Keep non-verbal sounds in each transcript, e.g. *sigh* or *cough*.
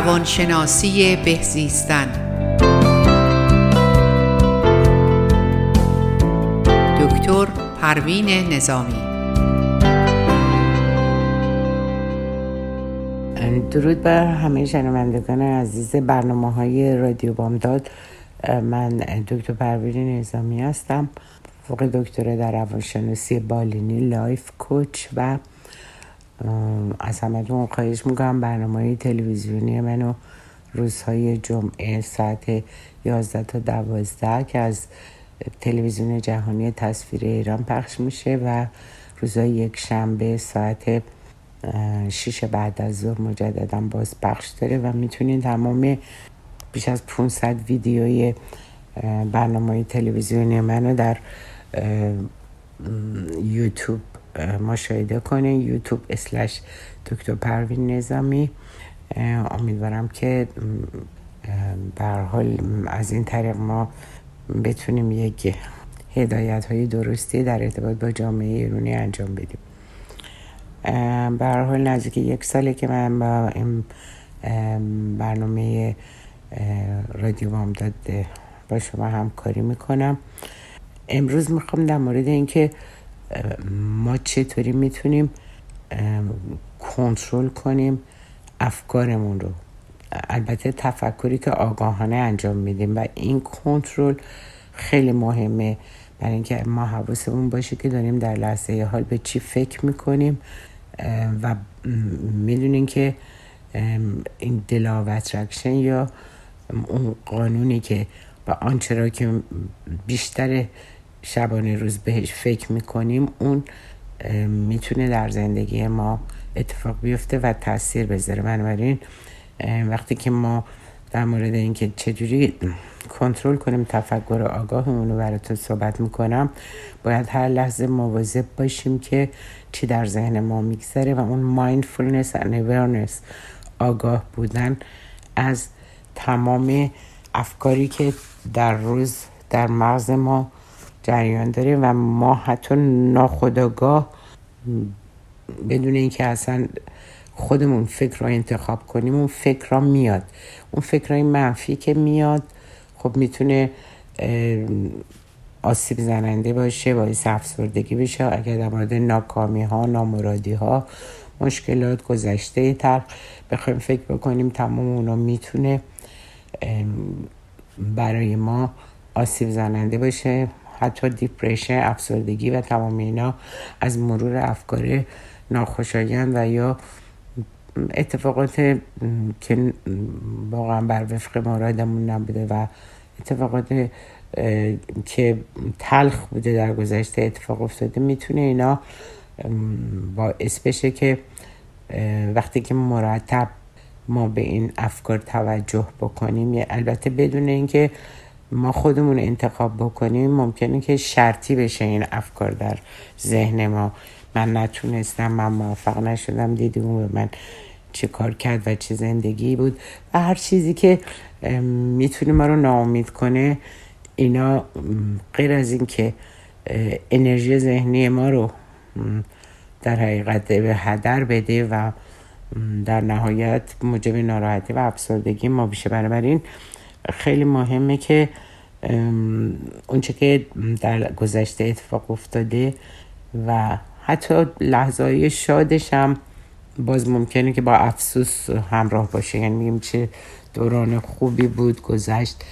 روانشناسی بهزیستن دکتر پروین نظامی. درود بر همه شنوندگان عزیز برنامه های رادیو بامداد. من دکتر پروین نظامی هستم فوق دکتر در روانشناسی بالینی life coach و از همتون خواهش می‌کنم برنامه تلویزیونی منو روزهای جمعه ساعت 11 تا 12 که از تلویزیون جهانی تصویر ایران پخش میشه و روزهای یک شنبه ساعت شیش بعد از ظهر مجددا باز پخش داره و می‌تونید تمام بیش از 500 ویدیوی برنامه تلویزیونی منو در یوتیوب مشاهده کنید یوتیوب اسلش دکتر پروین نظامی. امیدوارم که حال از این طریق ما بتونیم یک هدایت های درستی در ارتباط با جامعه ایرانی انجام بدیم. حال نزدیک یک ساله که من با این برنامه رادیو بامداد با شما همکاری می‌کنم. امروز می‌خوام در مورد اینکه ما چطوری می‌تونیم کنترل کنیم افکارمون رو؟ البته تفکری که آگاهانه انجام میدیم و این کنترل خیلی مهمه. برای اینکه ما حواسمون باشه که داریم در لحظه حال به چی فکر می‌کنیم و می‌دونین که این دلا اترکشن یا اون قانونی که با آنچه را که بیشتر شبانه روز بهش فکر می‌کنیم اون می‌تونه در زندگی ما اتفاق بیفته و تاثیر بذاره. بنابراین وقتی که ما در مورد اینکه چجوری کنترل کنیم تفکر آگاهمون رو براتون صحبت می‌کنم باید هر لحظه مواظب باشیم که چی در ذهن ما میگذره و اون مایندفولنس and awareness آگاه بودن از تمام افکاری که در روز در مغز ما جریان داره و ما حتی ناخداگاه بدون اینکه اصلا خودمون فکر رو انتخاب کنیم اون فکر را میاد. اون فکرهای منفی که میاد خب می‌تونه آسیب زننده باشه باعث افسردگی بشه. اگر در مورد ناکامی ها نامرادی ها مشکلات گذشته تر بخوایم فکر بکنیم تمام اونا می‌تونه برای ما آسیب زننده باشه. حتی دیپریشن افسردگی و تمام اینا از مرور افکار ناخوشایند و یا اتفاقات که واقعا بر وفق مرادمون نبوده و اتفاقات که تلخ بوده در گذشته اتفاق افتاده می‌تونه اینا باعث بشه که وقتی که مرتب ما به این افکار توجه بکنیم البته بدون اینکه ما خودمون انتخاب بکنیم ممکنه که شرطی بشه این افکار در ذهن ما. من نتونستم من موفق نشدم دیدیم به من چه کار کرد و چه زندگی بود. و هر چیزی که می‌تونه ما رو ناامید کنه اینا غیر از این که انرژی ذهنی ما رو در حقیقت به هدر بده و در نهایت موجب ناراحتی و افسردگی ما بشه. بنابراین خیلی مهمه که اونچه که در گذشته اتفاق افتاده و حتی لحظه شادش هم باز ممکنه که با افسوس همراه باشه. یعنی میگیم چه دوران خوبی بود گذشت.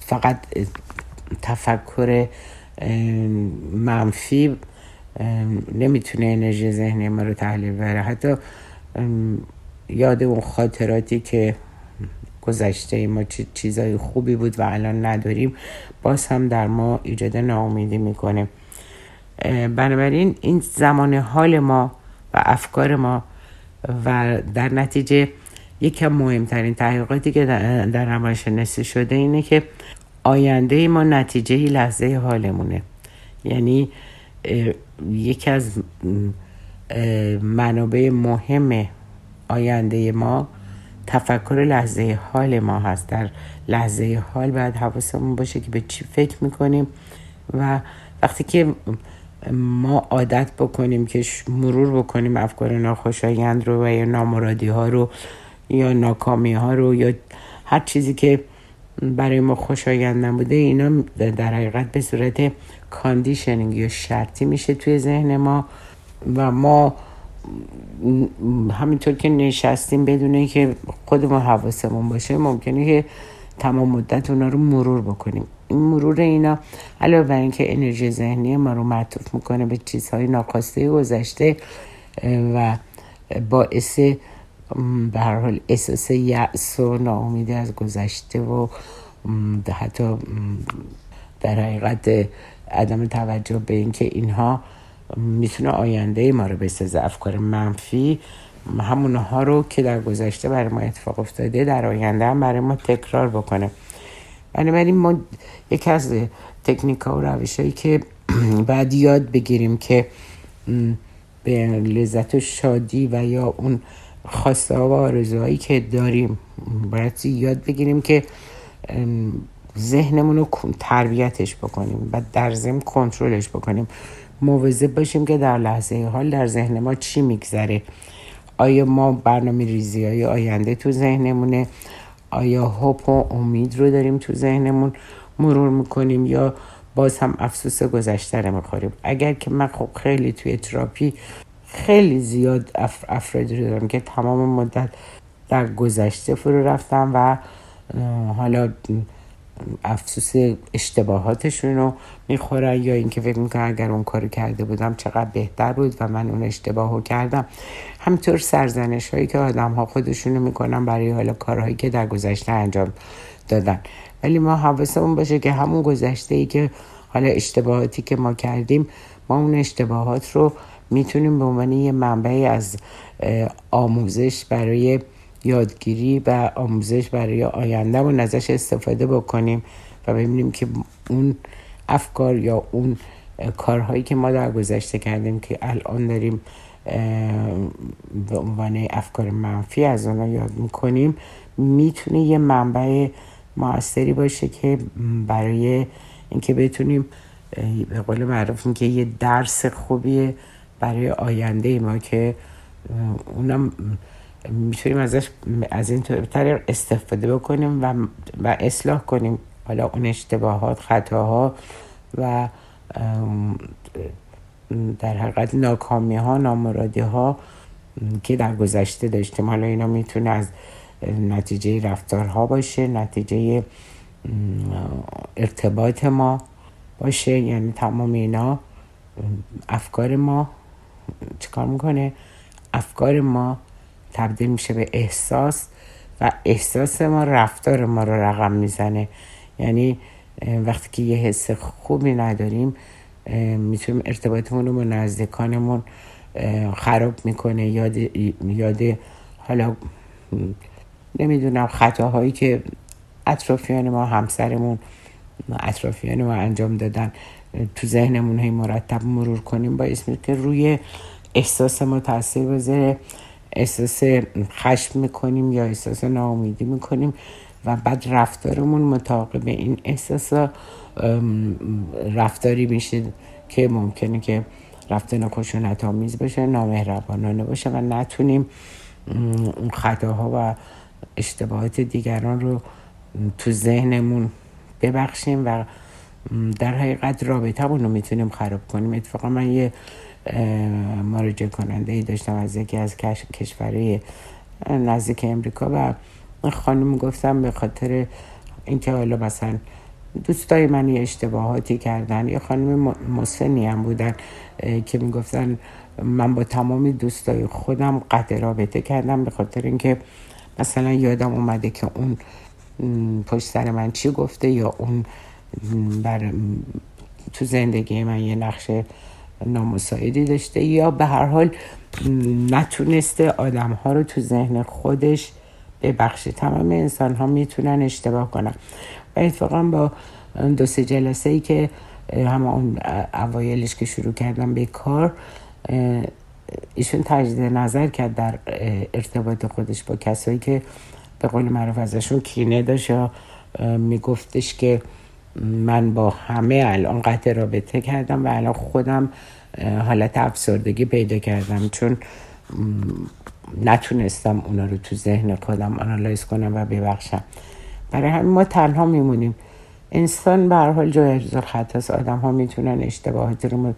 فقط تفکر منفی نمی‌تونه انرژی ذهنی ما رو تحلیل بره حتی یاد اون خاطراتی که گذشته ما چیزای خوبی بود و الان نداریم. باز هم در ما ایجاد ناامیدی می‌کنه. بنابراین این زمان حال ما و افکار ما و در نتیجه یکی از مهمترین تحقیقاتی که در روانشناسی شده اینه که آینده ما نتیجه لحظه حالمونه. یعنی یکی از منابع مهم آینده ما تفکر لحظه حال ما هست. در لحظه حال باید حواسمون باشه که به چی فکر می‌کنیم و وقتی که ما عادت بکنیم که مرور بکنیم افکار ناخوشایند رو و یا نامرادی ها رو یا ناکامی ها رو یا هر چیزی که برای ما خوشایند نبوده اینا در حقیقت به صورت conditioning یا شرطی میشه توی ذهن ما و ما همینطور که نشستیم بدونه که خودمون حواسمون باشه ممکنه که تمام مدت اونا رو مرور بکنیم. این مرور اینا علاوه بر اینکه انرژی ذهنی ما رو معطوف می‌کنه به چیزهای ناخواسته گذشته و باعث به هر حال احساس یأس و ناامیدی از گذشته و حتی در حقیقت عدم توجه به اینکه اینها می‌تونه آینده ما رو بسازه. افکار منفی همونها رو که در گذشته برای ما اتفاق افتاده در آینده هم برای ما تکرار بکنه. بنابراین ما یکی از تکنیک ها و روش هایی که *clears throat* بعد یاد بگیریم که به لذت و شادی و یا اون خواسته و آرزوهایی که داریم باید یاد بگیریم که ذهنمون رو تربیتش بکنیم و در ضمن کنترلش بکنیم. مواظب باشیم که در لحظه حال در ذهن ما چی میگذره. آیا ما برنامه ریزی های آینده تو ذهنمونه؟ آیا هوپ و امید رو داریم تو ذهنمون مرور می‌کنیم یا باز هم افسوس گذشته رو می‌خوریم؟ اگر که من خب خیلی توی تراپی خیلی زیاد اف افرادی رو دارم که تمام مدت در گذشته فرو رفتم و حالا افسوس اشتباهاتشون رو می‌خورن یا اینکه فکر می‌کنن اگر اون کارو کرده بودم چقدر بهتر بود و من اون اشتباهو کردم. همینطور سرزنش هایی که آدم ها خودشونو می‌کنن برای حالا کارهایی که در گذشته انجام دادن. ولی ما حواسمون باشه که همون گذشته ای که حالا اشتباهاتی که ما کردیم ما اون اشتباهات رو می‌تونیم به عنوان یه منبعی از آموزش برای یادگیری و آموزش برای آینده و ازش استفاده بکنیم و ببینیم که اون افکار یا اون کارهایی که ما در گذشته کردیم که الان داریم به عنوان افکار منفی از اونها یاد می‌کنیم می‌تونه یه منبع موثری باشه که برای اینکه بتونیم به قول معروف که یه درس خوبیه برای آینده ما که اونم می‌تونیم ازش از این طریق استفاده بکنیم و, و اصلاح کنیم. حالا اون اشتباهات خطاها و در حقیقت ناکامی ها نامرادی ها که در گذشته داشتیم. حالا اینا می‌تونه از نتیجه رفتارها باشه نتیجه ارتباط ما باشه. یعنی تمام اینا افکار ما چیکار می‌کنه؟ افکار ما تبدیل میشه به احساس و احساس ما رفتار ما رو رقم می‌زنه. یعنی وقتی که یه حس خوبی نداریم می‌تونیم ارتباطمون رو با نزدیکانمون خراب می‌کنه. یاد یاد حالا نمی‌دونم خطاهایی که اطرافیان ما همسرمون اطرافیان ما انجام دادن تو ذهنمون هی مرتب مرور کنیم باعث میشه که روی احساس ما تاثیر بذاره. احساس خشم می‌کنیم یا احساس ناامیدی می‌کنیم و بعد رفتارمون مطابق این احساس رفتاری میشه که ممکنه که رفتار خشونت آمیز باشه نامهربانانه باشه و نتونیم اون خطاها و اشتباهات دیگران رو تو ذهنمون ببخشیم و در حقیقت رابطه رو می‌تونیم خراب کنیم. اتفاقا من یه مراجعه کننده ای داشتم از یکی از کشورهای نزدیک امریکا و خانم گفتم به خاطر اینکه حالا مثلا دوستای من یه اشتباهاتی کردن یه خانم مسنی هم بودن که می‌گفتن من با تمامی دوستای خودم قطع رابطه کردم به خاطر اینکه مثلا یادم اومده که اون پشت سر من چی گفته یا اون بر تو زندگی من یه نقشه نامساعدی داشته یا به هر حال نتونسته آدم ها رو تو ذهن خودش ببخشه. تمام انسان ها می‌تونن اشتباه کنن. و اتفاقا با دو سه جلسه ای که همه اون اوایلش که شروع کردم به کار ایشون تجدید نظر کرد در ارتباط خودش با کسایی که به قول معروف ازشون کینه داشت یا میگفتش که من با همه الان قطع رابطه کردم و الان خودم حالت افسردگی پیدا کردم. چون نتونستم اونا رو تو ذهن خودم آنالایز کنم و ببخشم. برای همین ما تنها میمونیم. انسان به هر حال جای خط است آدم ها می‌تونن اشتباهاتی رو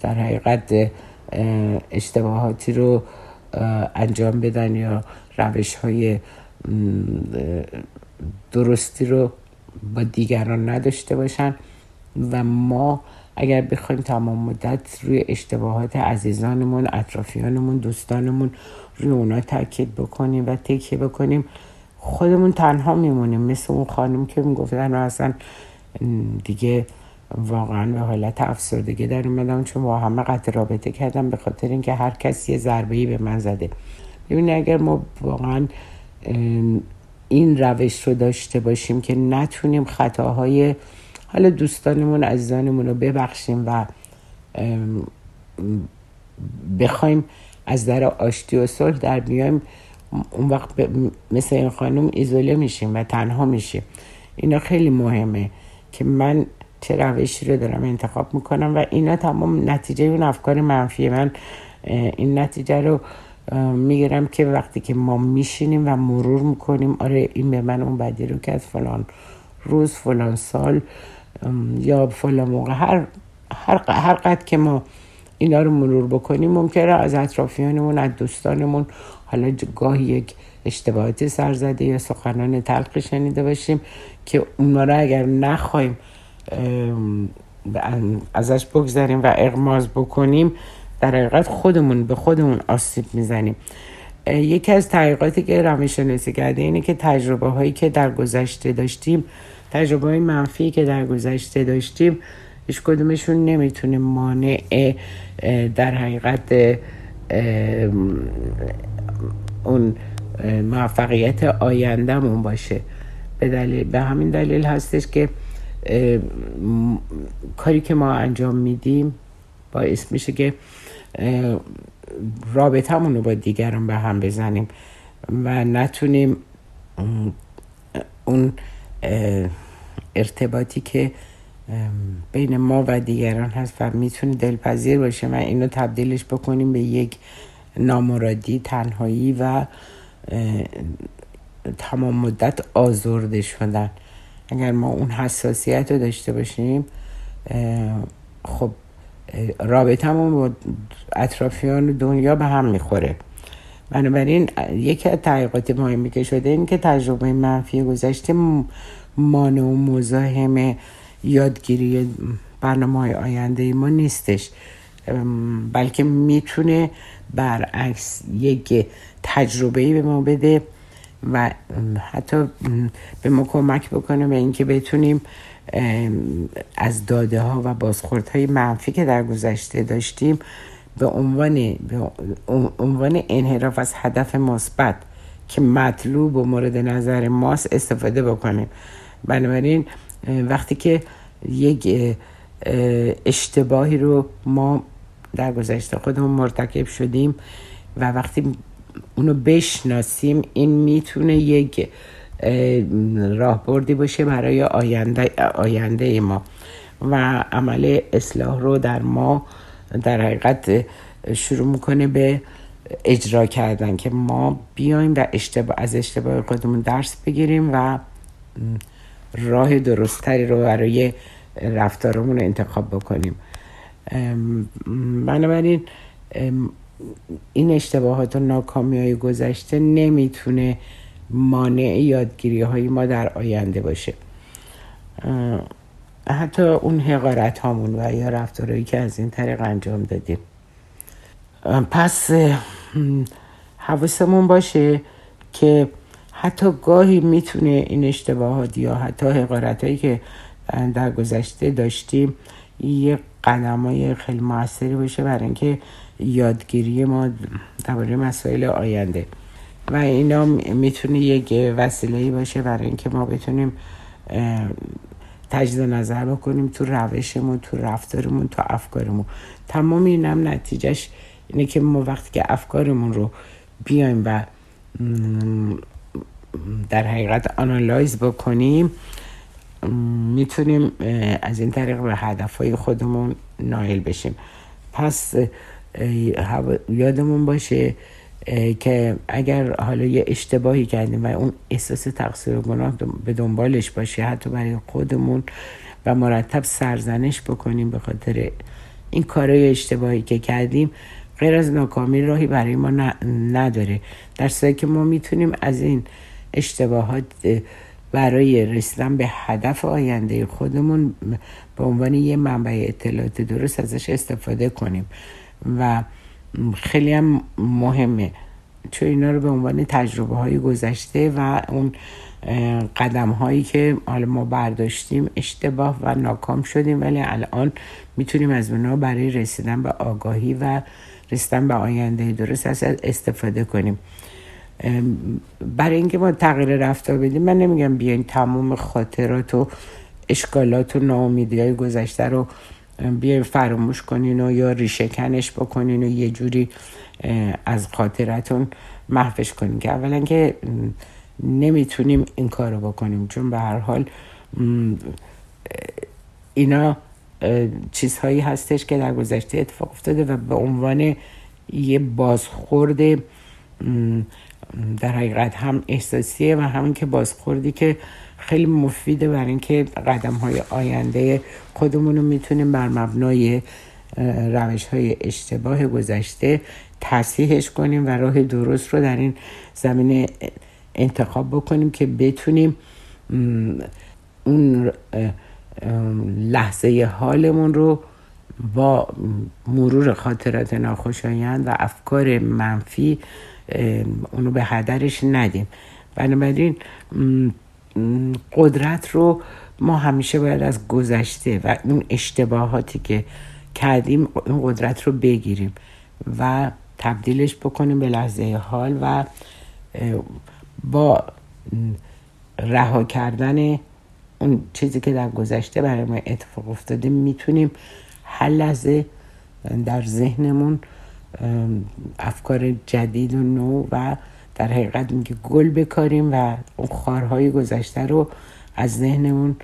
در حقیقت اشتباهاتی رو انجام بدن یا روش های درستی رو با دیگران نداشته باشن و ما اگر بخوایم تمام مدت روی اشتباهات عزیزانمون اطرافیانمون دوستانمون روی اونا تاکید بکنیم و تکیه بکنیم خودمون تنها میمونیم. مثل اون خانم که می‌گفتن اصلا دیگه واقعا به حالت افسردگی در اومدم چون با همه قطع رابطه کردم به خاطر اینکه هر کسی یه ضربه به من زده. ببینید اگر ما واقعا این روش رو داشته باشیم که نتونیم خطاهای حالا دوستانمون عزیزانمون رو ببخشیم و بخوایم از در آشتی و صلح در بیایم. اون وقت مثل این خانم ایزوله میشیم و تنها میشیم. اینا خیلی مهمه که من چه روشی رو دارم انتخاب می‌کنم و اینا تمام نتیجه اون افکار منفی من این نتیجه رو می‌گیرم که وقتی که ما میشینیم و مرور می‌کنیم آره این به من اون بدی رو که از فلان روز فلان سال یا فلان موقع هر هر, هر قد که ما اینا رو مرور بکنیم ممکنه از اطرافیانمون از دوستانمون حالا گاهی یک اشتباهاتی سرزده یا سخنان تلخی شنیده باشیم که اونا رو اگر نخوایم ازش بگذاریم و اغماز بکنیم در حقیقت خودمون به خودمون آسیب می‌زنیم. یکی از تحقیقاتی که روانشناسی کرده اینه که تجربه هایی که در گذشته داشتیم تجربه های منفی که در گذشته داشتیم هیچ کدومشون نمی‌تونه مانع در حقیقت اون موفقیت آیندهمون باشه. به, دلیل، به همین دلیل هستش که کاری که ما انجام میدیم باعث میشه که رابطمون رو با دیگران به هم بزنیم و نتونیم اون ارتباطی که بین ما و دیگران هست و می‌تونه دلپذیر باشه و اینو تبدیلش بکنیم به یک نامرادی تنهایی و تمام مدت آزرده شدن. اگر ما اون حساسیت رو داشته باشیم خب رابطمون با اطرافیان دنیا به هم می‌خوره. بنابراین یکی از تحقیقات مهمی که شده این که تجربه منفی گذشته مانع و مزاحم یادگیری برنامه های آینده ما نیستش. بلکه می‌تونه برعکس یک تجربه به ما بده و حتی به ما کمک بکنه به اینکه بتونیم از داده ها و بازخورد های منفی که در گذشته داشتیم به عنوان به عنوان انحراف از هدف مثبت که مطلوب و مورد نظر ماست استفاده بکنیم. بنابراین وقتی که یک اشتباهی رو ما در گذشته خودمون مرتکب شدیم و وقتی اونو بشناسیم این می‌تونه یک راهبردی باشه برای آینده, آینده ما. و عمل اصلاح رو در ما در حقیقت شروع می‌کنه به اجرا کردن که ما بیایم و اشتباه از اشتباه خودمون درس بگیریم و راه درستتری رو برای رفتارمون انتخاب بکنیم. بنابراین این اشتباهات و ناکامی های گذشته نمی‌تونه مانع یادگیری های ما در آینده باشه. حتی اون حقارت هامون و یا رفتارهایی که از این طریق انجام دادیم. پس حواسمون باشه که حتی گاهی می‌تونه این اشتباهات یا حتی حقارت هایی که در گذشته داشتیم یه قدم های خیلی موثری باشه برای اینکه یادگیری ما درباره مسائل آینده. و اینا می‌تونه یک وسیله باشه برای اینکه ما بتونیم تجدید نظر بکنیم تو روشمون تو رفتارمون تو افکارمون. تمام این هم نتیجهش اینه که ما وقتی که افکارمون رو بیایم و در حقیقت آنالایز بکنیم می‌تونیم از این طریق به هدفهای خودمون نایل بشیم. پس یادمون باشه که اگر حالا یه اشتباهی کردیم و اون احساس تقصیر و گناه به دنبالش باشه حتی برای خودمون و مرتب سرزنش بکنیم به خاطر این کارهای اشتباهی که کردیم غیر از ناکامی راهی برای ما نداره. در که ما می‌تونیم از این اشتباهات برای رسیدن به هدف آینده خودمون به عنوان یه منبع اطلاعات درست ازش استفاده کنیم. و خیلی هم مهمه. چون اینا رو به عنوان تجربه های گذشته و اون قدم هایی که حالا ما برداشتیم اشتباه و ناکام شدیم ولی الان می‌تونیم از اونها برای رسیدن به آگاهی و رسیدن به آینده درست استفاده کنیم. برای اینکه ما تغییر رفتار بدیم من نمیگم بیاین تمام خاطرات و اشکالات و ناامیدی های گذشته رو بیاین فراموش کنین و یا ریشه کنش بکنین و یه جوری از خاطرتون محفش کنین که اولا که نمی‌تونیم این کار رو بکنیم. چون به هر حال اینا چیزهایی هستش که در گذشته اتفاق افتاده و به عنوان یه بازخورد در حقیقت هم احساسیه و همین که بازخوردی که خیلی مفیده برای اینکه قدم های آینده خودمون رو می‌تونیم بر مبنای روش های اشتباه گذشته تصحیحش کنیم و راه درست رو در این زمینه انتخاب بکنیم که بتونیم اون لحظه حالمون رو با مرور خاطرات ناخوشایند و افکار منفی اونو به هدرش ندیم. بنابراین قدرت رو ما همیشه باید از گذشته و اون اشتباهاتی که کردیم این قدرت رو بگیریم و تبدیلش بکنیم به لحظه حال و با رها کردن اون چیزی که در گذشته برای ما اتفاق افتاده می‌تونیم هر لحظه در ذهنمون افکار جدید و نو و در حقیقت میگه گل بکاریم و اون خارهای گذشته رو از ذهنمون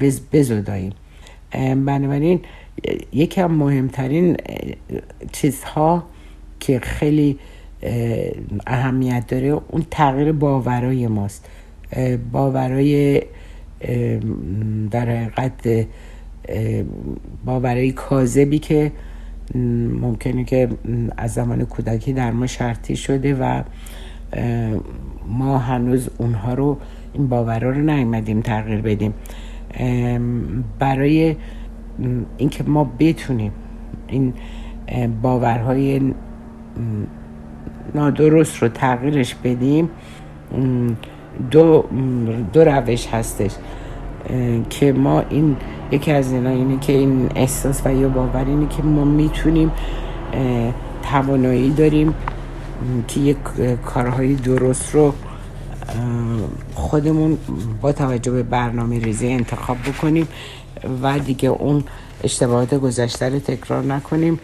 بز بزداییم. بنابراین یکی از مهمترین چیزها که خیلی اهمیت داره اون تغییر باورای ماست. باورای در حقیقت باورای کاذبی که ممکنه که از زمان کودکی در ما شرطی شده و ما هنوز اونها رو این باورها رو نیومدیم تغییر بدیم. برای اینکه ما بتونیم این باورهای نادرست رو تغییرش بدیم دو, دو روش هستش. که ما این یکی از اینا اینه که این احساس و یا باور اینه که ما می‌تونیم توانایی داریم که یک کارهای درست رو خودمون با توجه به برنامه ریزی انتخاب بکنیم و دیگه اون اشتباهات گذشته رو تکرار نکنیم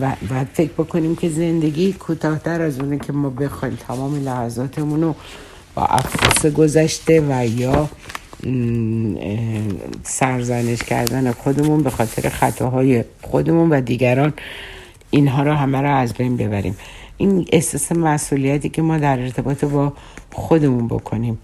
و, و فکر بکنیم که زندگی کوتاهتر از اونه که ما بخوایم تمام لحظاتمون رو با افسوس گذشته و یا سرزنش کردن خودمون به خاطر خطاهای خودمون و دیگران اینها رو همه رو از بین ببریم. این احساس مسئولیتی که ما در ارتباط با خودمون بکنیم.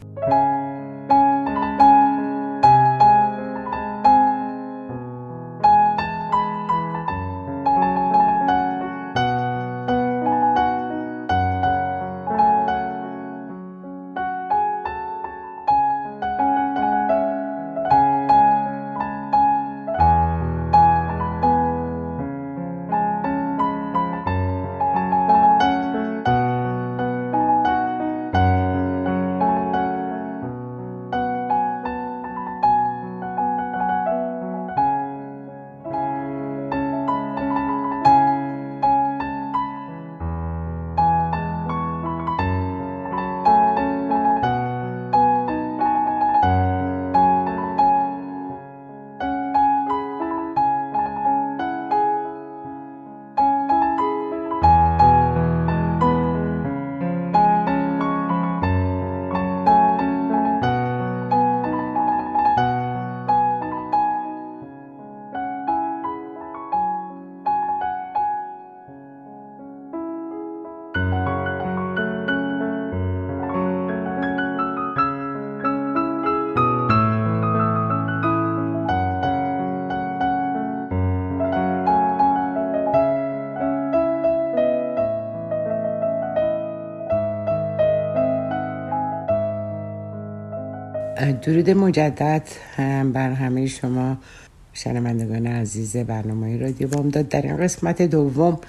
درود مجدد بر همه شما شنوندگان عزیز برنامه رادیو داد در این قسمت دوم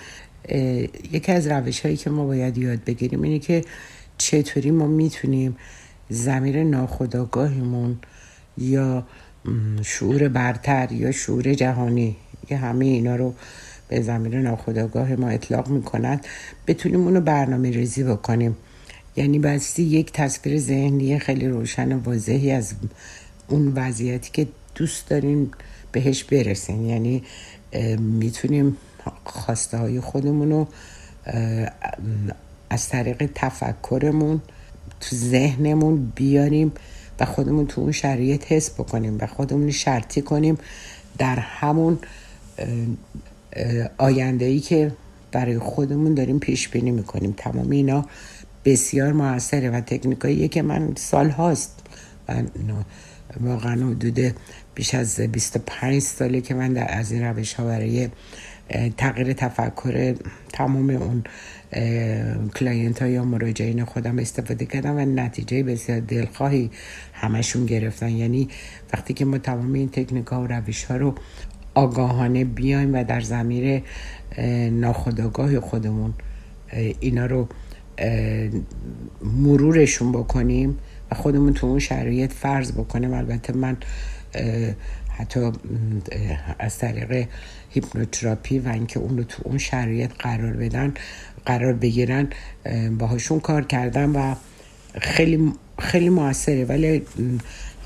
یکی از روش هایی که ما باید یاد بگیریم اینه که چطوری ما می‌تونیم زمیر ناخداگاهمون یا شعور برتر یا شعور جهانی که همه اینا رو به زمیر ناخداگاه ما اطلاق می‌کنند بتونیم اونو برنامه ریزی بکنیم. یعنی بستی یک تصویر ذهنی خیلی روشن و واضحی از اون وضعیتی که دوست داریم بهش برسیم یعنی می‌تونیم خواسته های خودمون رو از طریق تفکرمون تو ذهنمون بیاریم و خودمون تو اون شرایط حس بکنیم و خودمون شرطی کنیم در همون آینده ای که برای خودمون داریم پیش بینی می‌کنیم. تمام اینا بسیار موثره و تکنیکایی که من سال هاست و واقعا حدود بیش از 25 ساله که من در از این روش ها برای تغییر تفکر تمام اون client ها یا مراجعین خودم استفاده کردم و نتیجه بسیار دلخواهی همشون گرفتن. یعنی وقتی که ما تمام این تکنیک ها و روش ها رو آگاهانه بیایم و در زمیر ناخداگاه خودمون اینا رو مرورشون بکنیم و خودمون تو اون شرایط فرض بکنیم. البته من حتی از طریق هیپنوتراپی و اینکه اون رو تو اون شرایط قرار بدن قرار بگیرن باهاشون کار کردم و خیلی خیلی موثره. ولی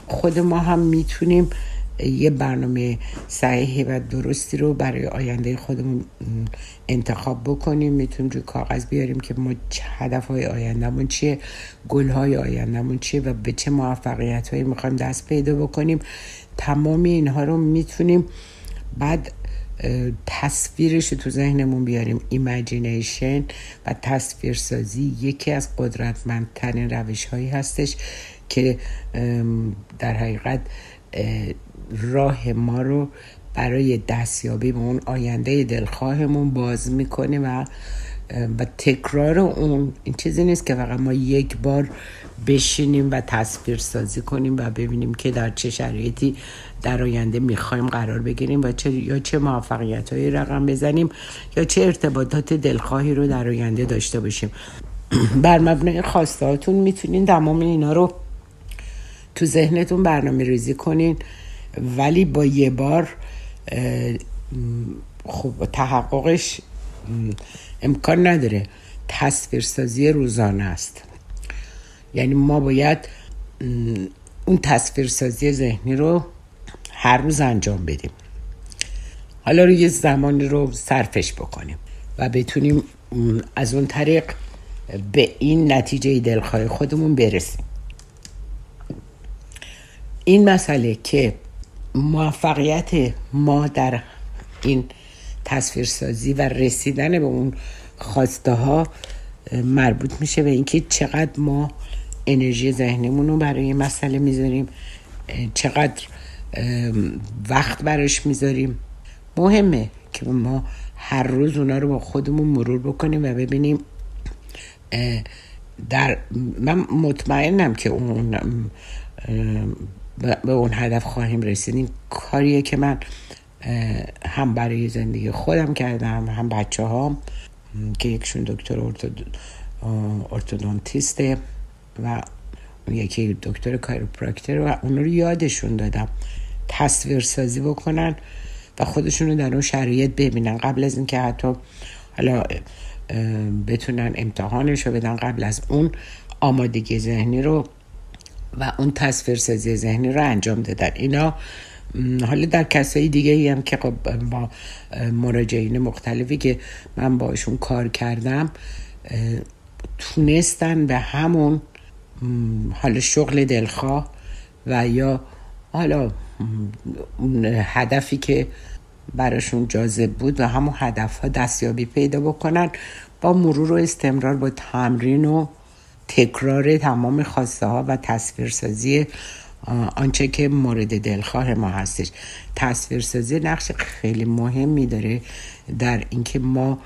خود ما هم می‌تونیم یه برنامه صحیحی و درستی رو برای آینده خودمون انتخاب بکنیم. می‌تونیم روی کاغذ بیاریم که ما هدف های آیندهمون چیه گل های آیندهمون چیه و به چه موفقیت هایی می‌خوایم دست پیدا بکنیم. تمام اینها رو می‌تونیم بعد تصویرش رو تو ذهنمون بیاریم. imagination و تصویر سازی یکی از قدرتمندترین روش هایی هستش که در حقیقت راه ما رو برای دستیابی به اون آینده دلخواهمون باز می‌کنه و و تکرار اون این چیزی نیست که فقط ما یک بار بشینیم و تصویر سازی کنیم و ببینیم که در چه شرایطی در آینده می‌خوایم قرار بگیریم و چه یا چه موفقیت های رقم بزنیم یا چه ارتباطات دلخواهی رو در آینده داشته باشیم. بر مبنای خواستهاتون می‌تونین تمام اینا رو تو ذهنتون برنامه ریزی کنین. ولی با یه بار خب تحققش امکان نداره. تصویرسازی روزانه است. یعنی ما باید اون تصویرسازی ذهنی رو هر روز انجام بدیم. حالا رو یه زمانی رو صرفش بکنیم و بتونیم از اون طریق به این نتیجه دلخواه خودمون برسیم. این مسئله که موفقیت ما در این تصویرسازی و رسیدن به اون خواسته ها مربوط میشه به اینکه چقدر ما انرژی ذهنمون رو برای مسئله می‌ذاریم چقدر وقت براش می‌ذاریم. مهمه که ما هر روز اونا رو با خودمون مرور بکنیم و ببینیم در من مطمئنم که اون به اون هدف خواهیم رسید. این کاریه که من هم برای زندگی خودم کردم هم بچه ها که یکشون دکتر ارتودونتیسته و یکی دکتر کایروپراکتر و اون رو یادشون دادم. تصویر سازی بکنن و خودشون رو در اون شرایط ببینن. قبل از اینکه حتی حالا بتونن امتحانش رو بدن قبل از اون آمادگی ذهنی رو و اون تصویر سازی ذهنی رو انجام دادن. اینا حالا در کسایی دیگه ای هم که خب با مراجعین مختلفی که من باشون کار کردم تونستن به همون حالا شغل دلخواه و یا حالا هدفی که براشون جاذب بود و همون هدف ها دستیابی پیدا بکنن با مرور و استمرار با تمرین و تکرار تمام خواسته ها و تصویرسازی آنچه که مورد دلخواه ما هستش. تصویرسازی نقش خیلی مهمی داره در اینکه ما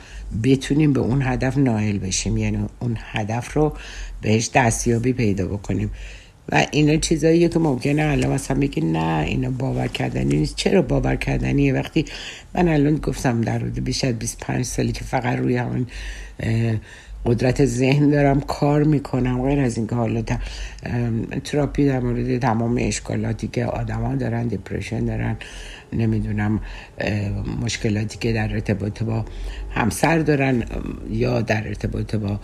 بتونیم به اون هدف نائل بشیم. یعنی اون هدف رو بهش دستیابی پیدا بکنیم. و اینا چیزاییه که ممکنه الان مثلا بگی نه اینا باور کردنی نیست. چرا باور کردنیه وقتی من الان گفتم در حدود بیش از 25 سالی که فقط روی همون قدرت ذهن دارم کار می‌کنم. غیر از اینکه حالا تراپی در مورد تمام اشکالاتی که آدما دارن دپرشن دارن نمی‌دونم مشکلاتی که در ارتباط با همسر دارن یا در ارتباط با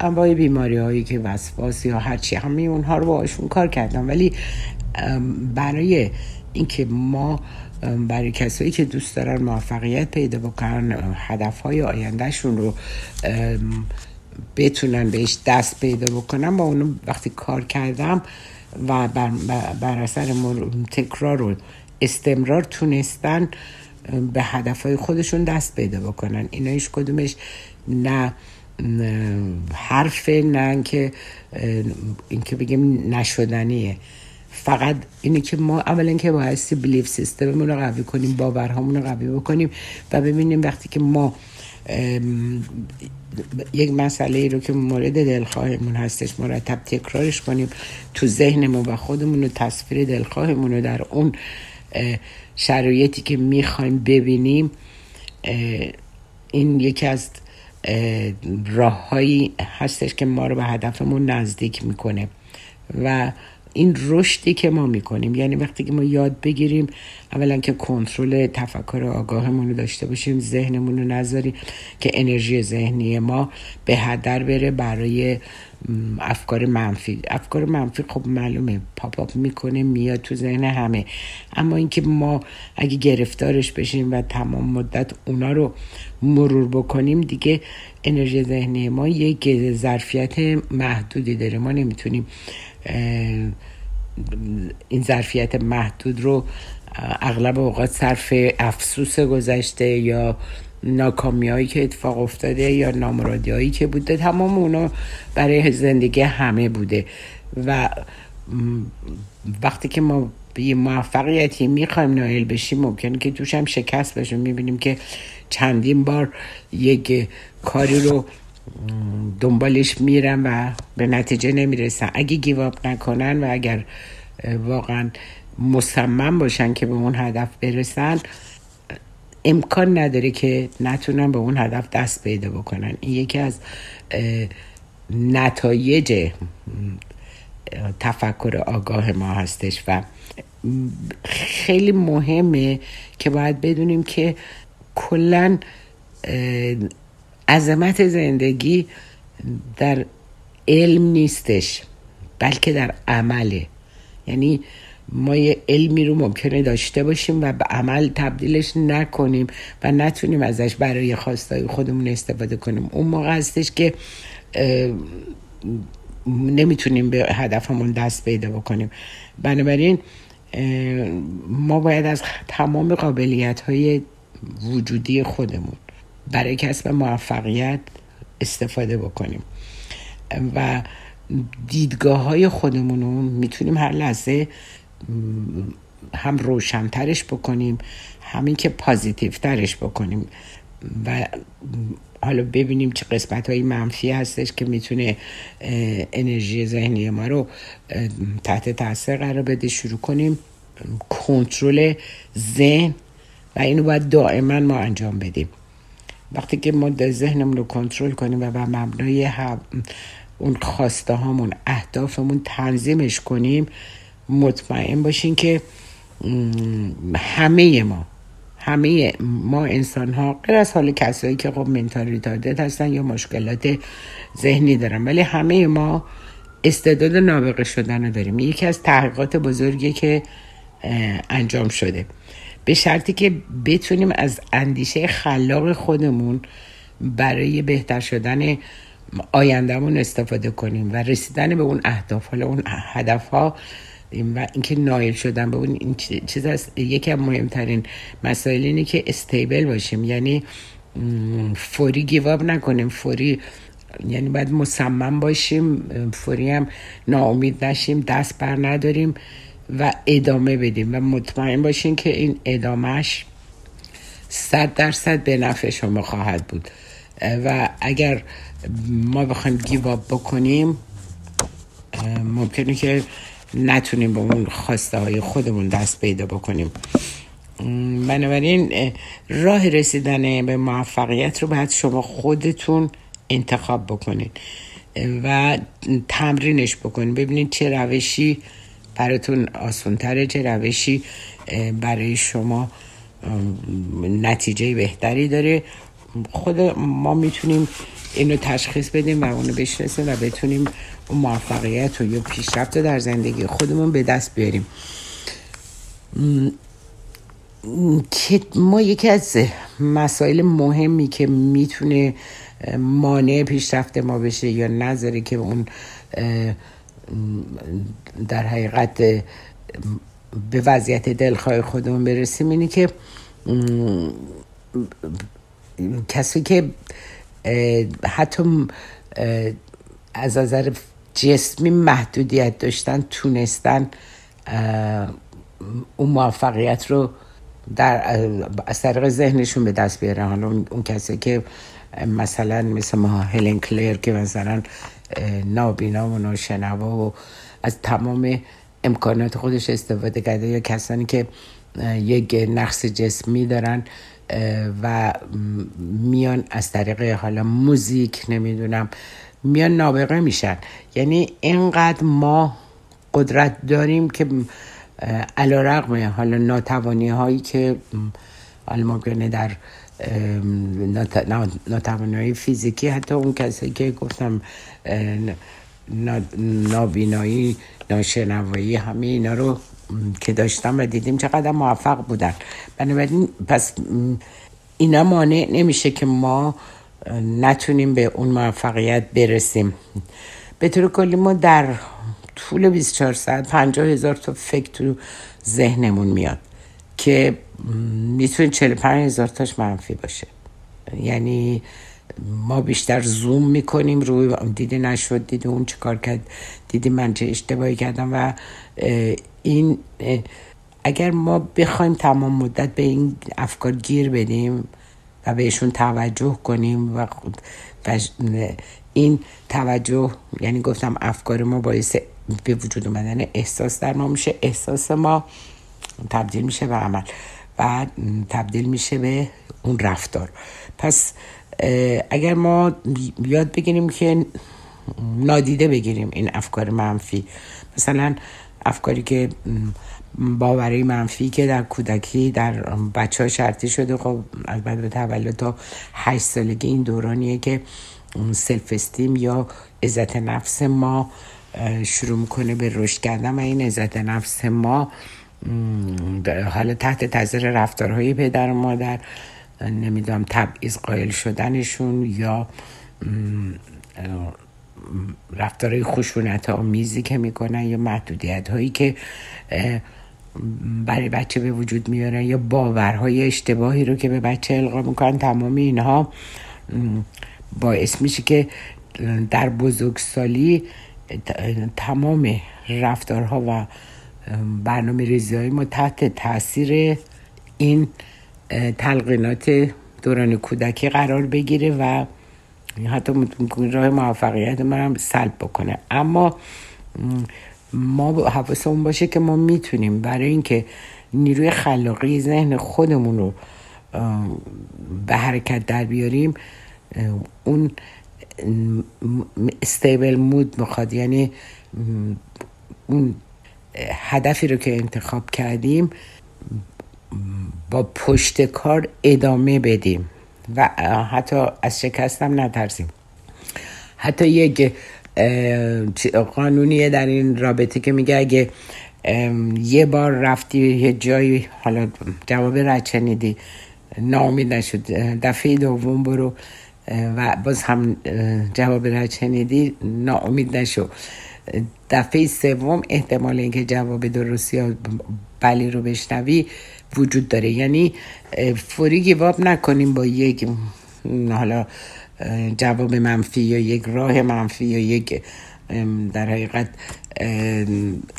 انواع بیماری هایی که وسواس یا هرچی همه اونها رو باشون کار کردم. ولی برای اینکه ما برای کسایی که دوست دارن موفقیت پیدا بکنن هدف های آیندهشون رو بتونن بهش دست پیدا بکنن. با اونو وقتی کار کردم و بر, بر اثر تکرار و استمرار تونستن به هدف های خودشون دست پیدا بکنن. اینا هیچ کدومش نه حرف نه اینکه اینکه بگیم نشدنیه. فقط اینه که ما اولا که بایستی بلیف سیستممون رو قوی کنیم باورهامون رو قوی بکنیم و ببینیم وقتی که ما یک مسئله ای رو که مورد دلخواهمون هستش مرتب تکرارش کنیم تو ذهنمون و خودمون رو تصویر دلخواهمون رو در اون شرایطی که می‌خوایم ببینیم این یکی از راههایی هستش که ما رو به هدفمون نزدیک می‌کنه و این رشدی که ما می‌کنیم. یعنی وقتی که ما یاد بگیریم اولا که کنترل تفکر آگاهمون رو داشته باشیم ذهنمون رو نذاریم که انرژی ذهنی ما به هدر بره برای افکار منفی. افکار منفی خب معلومه پاپ اپ می‌کنه میاد تو ذهن همه. اما اینکه ما اگه گرفتارش بشیم و تمام مدت اونا رو مرور بکنیم دیگه انرژی ذهنی ما یک ظرفیت محدودی داره. ما نمی‌تونیم این ظرفیت محدود رو اغلب اوقات صرف افسوس گذشته یا ناکامی هایی که اتفاق افتاده یا نامرادی هایی که بوده تمام اونا برای زندگی همه بوده. و وقتی که ما یه موفقیتی می‌خوایم نایل بشیم ممکنه که توش هم شکست بشیم می‌بینیم که چندین بار یک کاری رو دنبالش میرن و به نتیجه نمی‌رسن اگه گیواب نکنن و اگر واقعا مصمم باشن که به اون هدف برسن امکان نداره که نتونن به اون هدف دست پیدا بکنن. این یکی از نتایج تفکر آگاه ما هستش و خیلی مهمه که باید بدونیم که کلا عظمت زندگی در علم نیستش بلکه در عمله. یعنی ما یه علمی رو ممکنه داشته باشیم و به عمل تبدیلش نکنیم و نتونیم ازش برای خواستای خودمون استفاده کنیم. اون موقع هستش که نمی‌تونیم به هدفمون دست پیدا بکنیم. بنابراین ما باید از تمام قابلیت های وجودی خودمون برای کسب موفقیت استفاده بکنیم. و دیدگاه های خودمون رو می‌تونیم هر لحظه هم روشنترش بکنیم همین که پازیتیو ترش بکنیم و حالا ببینیم چه قسمت های منفی هستش که می‌تونه انرژی ذهنی ما رو تحت تاثیر قرار بده. شروع کنیم کنترل ذهن و اینو باید دائما ما انجام بدیم. وقتی که ما ذهنمون رو کنترل کنیم و بر مبنای اون خواسته هامون اهدافمون تنظیمش کنیم مطمئن باشین که همه ما همه ما انسان ها غیر از حال کسایی که خب منتال ریتاردد هستن یا مشکلات ذهنی دارن ولی همه ما استعداد نابغه شدن رو داریم. یکی از تحقیقات بزرگی که انجام شده. به شرطی که بتونیم از اندیشه خلاق خودمون برای بهتر شدن آیندهمون استفاده کنیم و رسیدن به اون اهداف حالا اون هدف ها و اینکه نایل شدن به اون این چیز است یکی از مهمترین مسائل اینه که استیبل باشیم. یعنی فوری گیواب نکنیم. فوری یعنی باید مصمم باشیم. فوری هم ناامید نشیم. دست بر نداریم. و ادامه بدیم و مطمئن باشین که این ادامهش صد درصد به نفع شما خواهد بود. و اگر ما بخوایم گیواب بکنیم ممکنه که نتونیم با اون خواسته های خودمون دست پیدا بکنیم. بنابراین راه رسیدن به موفقیت رو باید شما خودتون انتخاب بکنید و تمرینش بکنید ببینید چه روشی براتون آسانتره چه روشی برای شما نتیجه بهتری داره. خود ما می‌تونیم اینو تشخیص بدیم و اونو بشناسیم و بتونیم اون موفقیت و یا پیشرفت در زندگی خودمون به دست بیاریم. که ما یکی از مسائل مهمی که می‌تونه مانع پیشرفت ما بشه یا نذاره که اون در حقیقت به وضعیت دلخواه خودمون برسیم. اینه که کسی که حتی از نظر جسمی محدودیت داشتن تونستن اون موفقیت رو در از طریق ذهنشون به دست بیارن. حالا اون کسی که مثلا مثل ما هلن کلیر که مثلا نابینا و ناشنوا و از تمام امکانات خودش استفاده کرده. یا کسانی که یک نقص جسمی دارن و میان از طریق حالا موزیک نمی‌دونم میان نابغه میشن. یعنی اینقدر ما قدرت داریم که علا رقم حالا ناتوانی هایی که حالا ممکنه در ناتوانی فیزیکی حتی اون کسی که گفتم نابینایی ناشنوایی همه اینا رو که داشتم و دیدیم چقدر موفق بودن. بنابراین پس اینا مانع نمیشه که ما نتونیم به اون موفقیت برسیم. به طور کلی ما در طول 24 ساعت 50 هزار تا فکر تو ذهنمون میاد. که می‌تونه 45 هزار تاش منفی باشه. یعنی ما بیشتر زوم می‌کنیم روی دیدی نشد دیدی اون چه کار کرد دیدی من چه اشتباهی کردم و این اگر ما بخوایم تمام مدت به این افکار گیر بدیم و بهشون توجه کنیم و این توجه یعنی گفتم افکار ما باعث به وجود اومدن احساس در ما میشه احساس ما تبدیل میشه به عمل و تبدیل میشه به اون رفتار. پس اگر ما یاد بگیریم که نادیده بگیریم این افکار منفی مثلا افکاری که باوری منفی که در کودکی در بچه ها شرطی شده خب از بعد به تولد تا هشت سالگی این دورانیه که سلف استیم یا عزت نفس ما شروع می‌کنه به رشد کردن و این عزت نفس ما حالا تحت تاثیر رفتارهای پدر و مادر نمی‌دونم تبعیض قائل شدنشون یا رفتارهای خشونت آمیزی که می‌کنن یا محدودیت هایی که برای بچه به وجود میارن یا باورهای اشتباهی رو که به بچه القا می‌کنن تمام اینها باعث میشه که در بزرگسالی تمام رفتارها و برنامه ریزی ما تحت تاثیر این تلقینات دوران کودکی قرار بگیره و حتی راه موفقیت من هم سلب بکنه. اما ما حواسمون باشه که ما می‌تونیم برای اینکه نیروی خلاقی ذهن خودمون رو به حرکت در بیاریم اون استیبل مود می‌خواد. یعنی اون هدفی رو که انتخاب کردیم با پشت کار ادامه بدیم و حتی از شکستم نترسیم. حتی یک قانونیه در این رابطه که میگه اگه یه بار رفتی یه جایی حالا جواب رد شنیدی ناامید نشد دفعه دوم برو و باز هم جواب رد شنیدی ناامید نشو. دفعه سوم احتمال اینکه جواب درستی یا بلی رو بشنوی وجود داره. یعنی فوری گیواب نکنیم با یک حالا جواب منفی یا یک راه منفی یا یک در حقیقت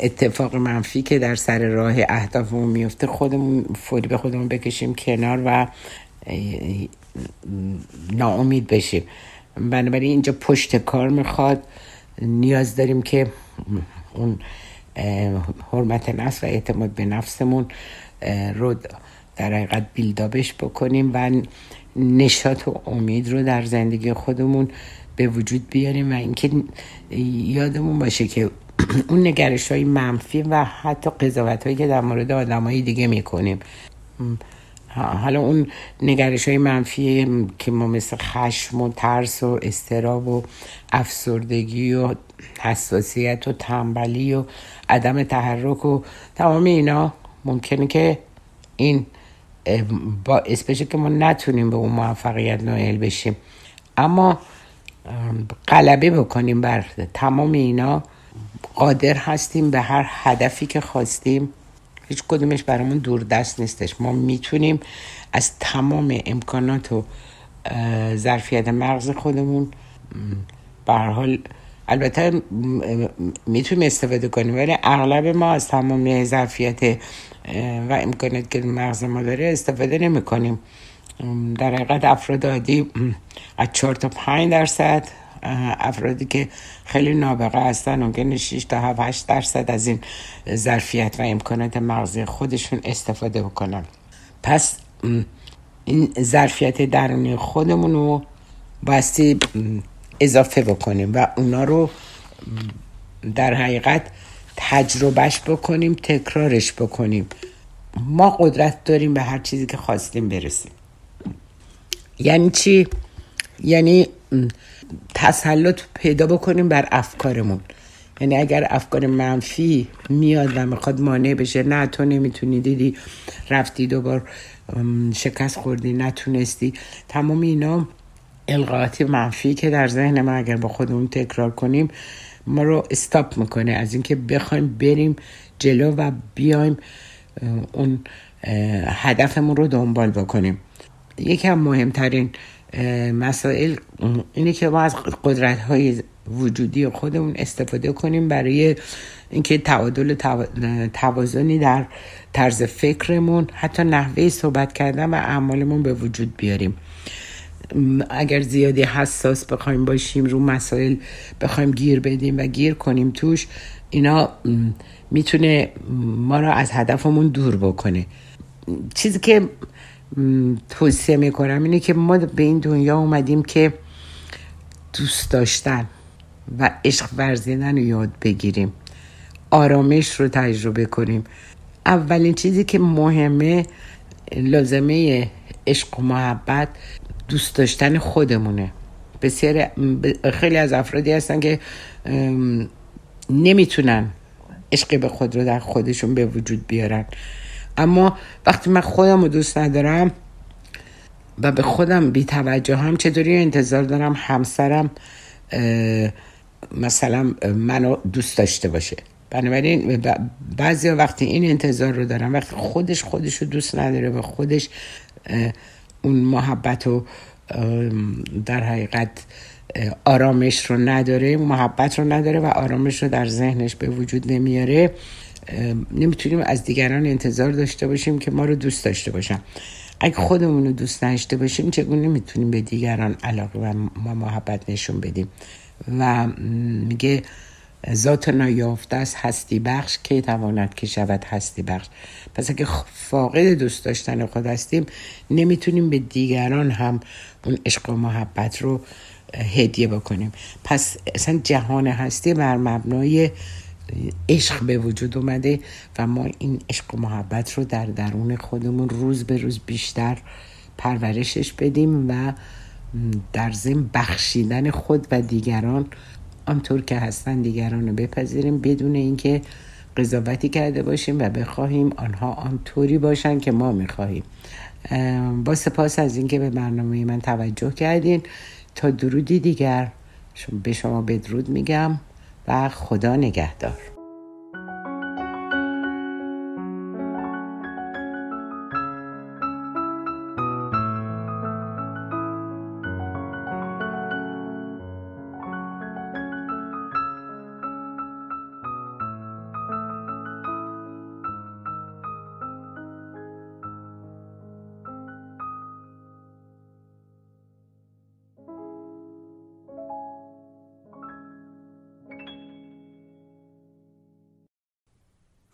اتفاق منفی که در سر راه اهدافمون میفته خودمون فوری به خودمون بکشیم کنار و ناامید بشیم. بنابراین اینجا پشت کار می‌خواد. نیاز داریم که اون حرمت نفس و اعتماد به نفسمون رو در حقیقت بیلدابش بکنیم و نشاط و امید رو در زندگی خودمون به وجود بیاریم و اینکه یادمون باشه که *clears throat* اون نگرش های منفی و حتی قضاوت هایی که در مورد آدم دیگه می‌کنیم. حالا اون نگرش های منفی که ما مثل خشم و ترس و استراب و افسردگی و حساسیت و تنبلی و عدم تحرک و تمام اینا ممکنه که این باعث بشه که ما نتونیم به اون موفقیت نایل بشیم. اما غلبه بکنیم بر تمام اینا قادر هستیم به هر هدفی که خواستیم. هیچ کدومش برامون دور دست نیستش. ما می‌تونیم از تمام امکانات و ظرفیت مغز خودمون به حال البته می‌تونیم استفاده کنیم ولی اغلب ما از تمام ظرفیت و امکانات که مغز ما داره استفاده نمی کنیم در حقیقت افراد عادی از 4 تا 5 درصد افرادی که خیلی نابغه هستن ممکنه 6 تا 7 8 درصد از این ظرفیت و امکانات مغزی خودشون استفاده بکنن. پس این ظرفیت درونی خودمون رو باستی اضافه بکنیم و اونا رو در حقیقت تجربهش بکنیم تکرارش بکنیم. ما قدرت داریم به هر چیزی که خواستیم برسیم. یعنی چی؟ یعنی تسلط پیدا بکنیم بر افکارمون. یعنی اگر افکار منفی میاد و می‌خواد مانع بشه نه تو نمی‌تونی دیدی رفتی دوبار شکست خوردی نتونستی. تمام اینا القاعات منفی که در ذهن ما اگر با خودمون تکرار کنیم ما رو استاپ می‌کنه. از اینکه بخوایم بریم جلو و بیایم اون هدفمون رو دنبال بکنیم. یکی از مهمترین مسائل اینه که ما از قدرت های وجودی خودمون استفاده کنیم برای اینکه تعادل توازنی در طرز فکرمون حتی نحوه صحبت کردن و اعمالمون به وجود بیاریم. اگر زیادی حساس بخوایم باشیم رو مسائل بخوایم گیر بدیم و گیر کنیم توش اینا می‌تونه ما را از هدفمون دور بکنه. چیزی که توصیه می‌کنم اینه که ما به این دنیا اومدیم که دوست داشتن و عشق ورزیدن رو یاد بگیریم. آرامش رو تجربه کنیم. اولین چیزی که مهمه لازمه عشق و محبت دوست داشتن خودمونه. بسیار خیلی از افرادی هستن که نمی‌تونن عشق به خود رو در خودشون به وجود بیارن. اما وقتی من خودم رو دوست ندارم و به خودم بی توجه هم چطوری انتظار دارم همسرم مثلا منو دوست داشته باشه. بنابراین بعضی وقتی این انتظار رو دارم وقتی خودش خودش رو دوست نداره و خودش اون محبت رو در حقیقت آرامش رو نداره محبت رو نداره و آرامش رو در ذهنش به وجود نمیاره. نمی‌تونیم از دیگران انتظار داشته باشیم که ما رو دوست داشته باشن. اگه خودمون رو دوست داشته باشیم چگونه می‌تونیم به دیگران علاقه و ما محبت نشون بدیم؟ و میگه ذات نایافته است هستی بخش که تواند که شود هستی بخش؟ پس اگه فاقد دوست داشتن خود هستیم نمی‌تونیم به دیگران هم اون عشق و محبت رو هدیه بکنیم. پس اصلا جهان هستی بر مبنای عشق به وجود اومده و ما این عشق و محبت رو در درون خودمون روز به روز بیشتر پرورشش بدیم و در ضمن بخشیدن خود و دیگران آنطور که هستن دیگران رو بپذیریم بدون اینکه قضاوتی کرده باشیم و بخواهیم آنها آنطوری باشن که ما می‌خواهیم. با سپاس از اینکه به برنامه من توجه کردین. تا درودی دیگر به شما بدرود میگم. و خدا نگهدار.